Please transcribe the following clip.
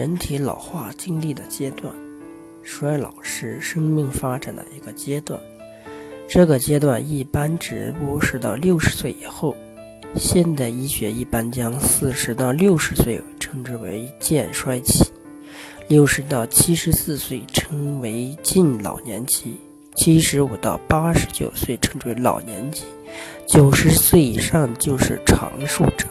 人体老化经历的阶段，衰老是生命发展的一个阶段。这个阶段一般指人是到六十岁以后。现代医学一般将四十到六十岁称之为渐衰期，六十到七十四岁称为近老年期，七十五到八十九岁称之为老年期，九十岁以上就是长寿者。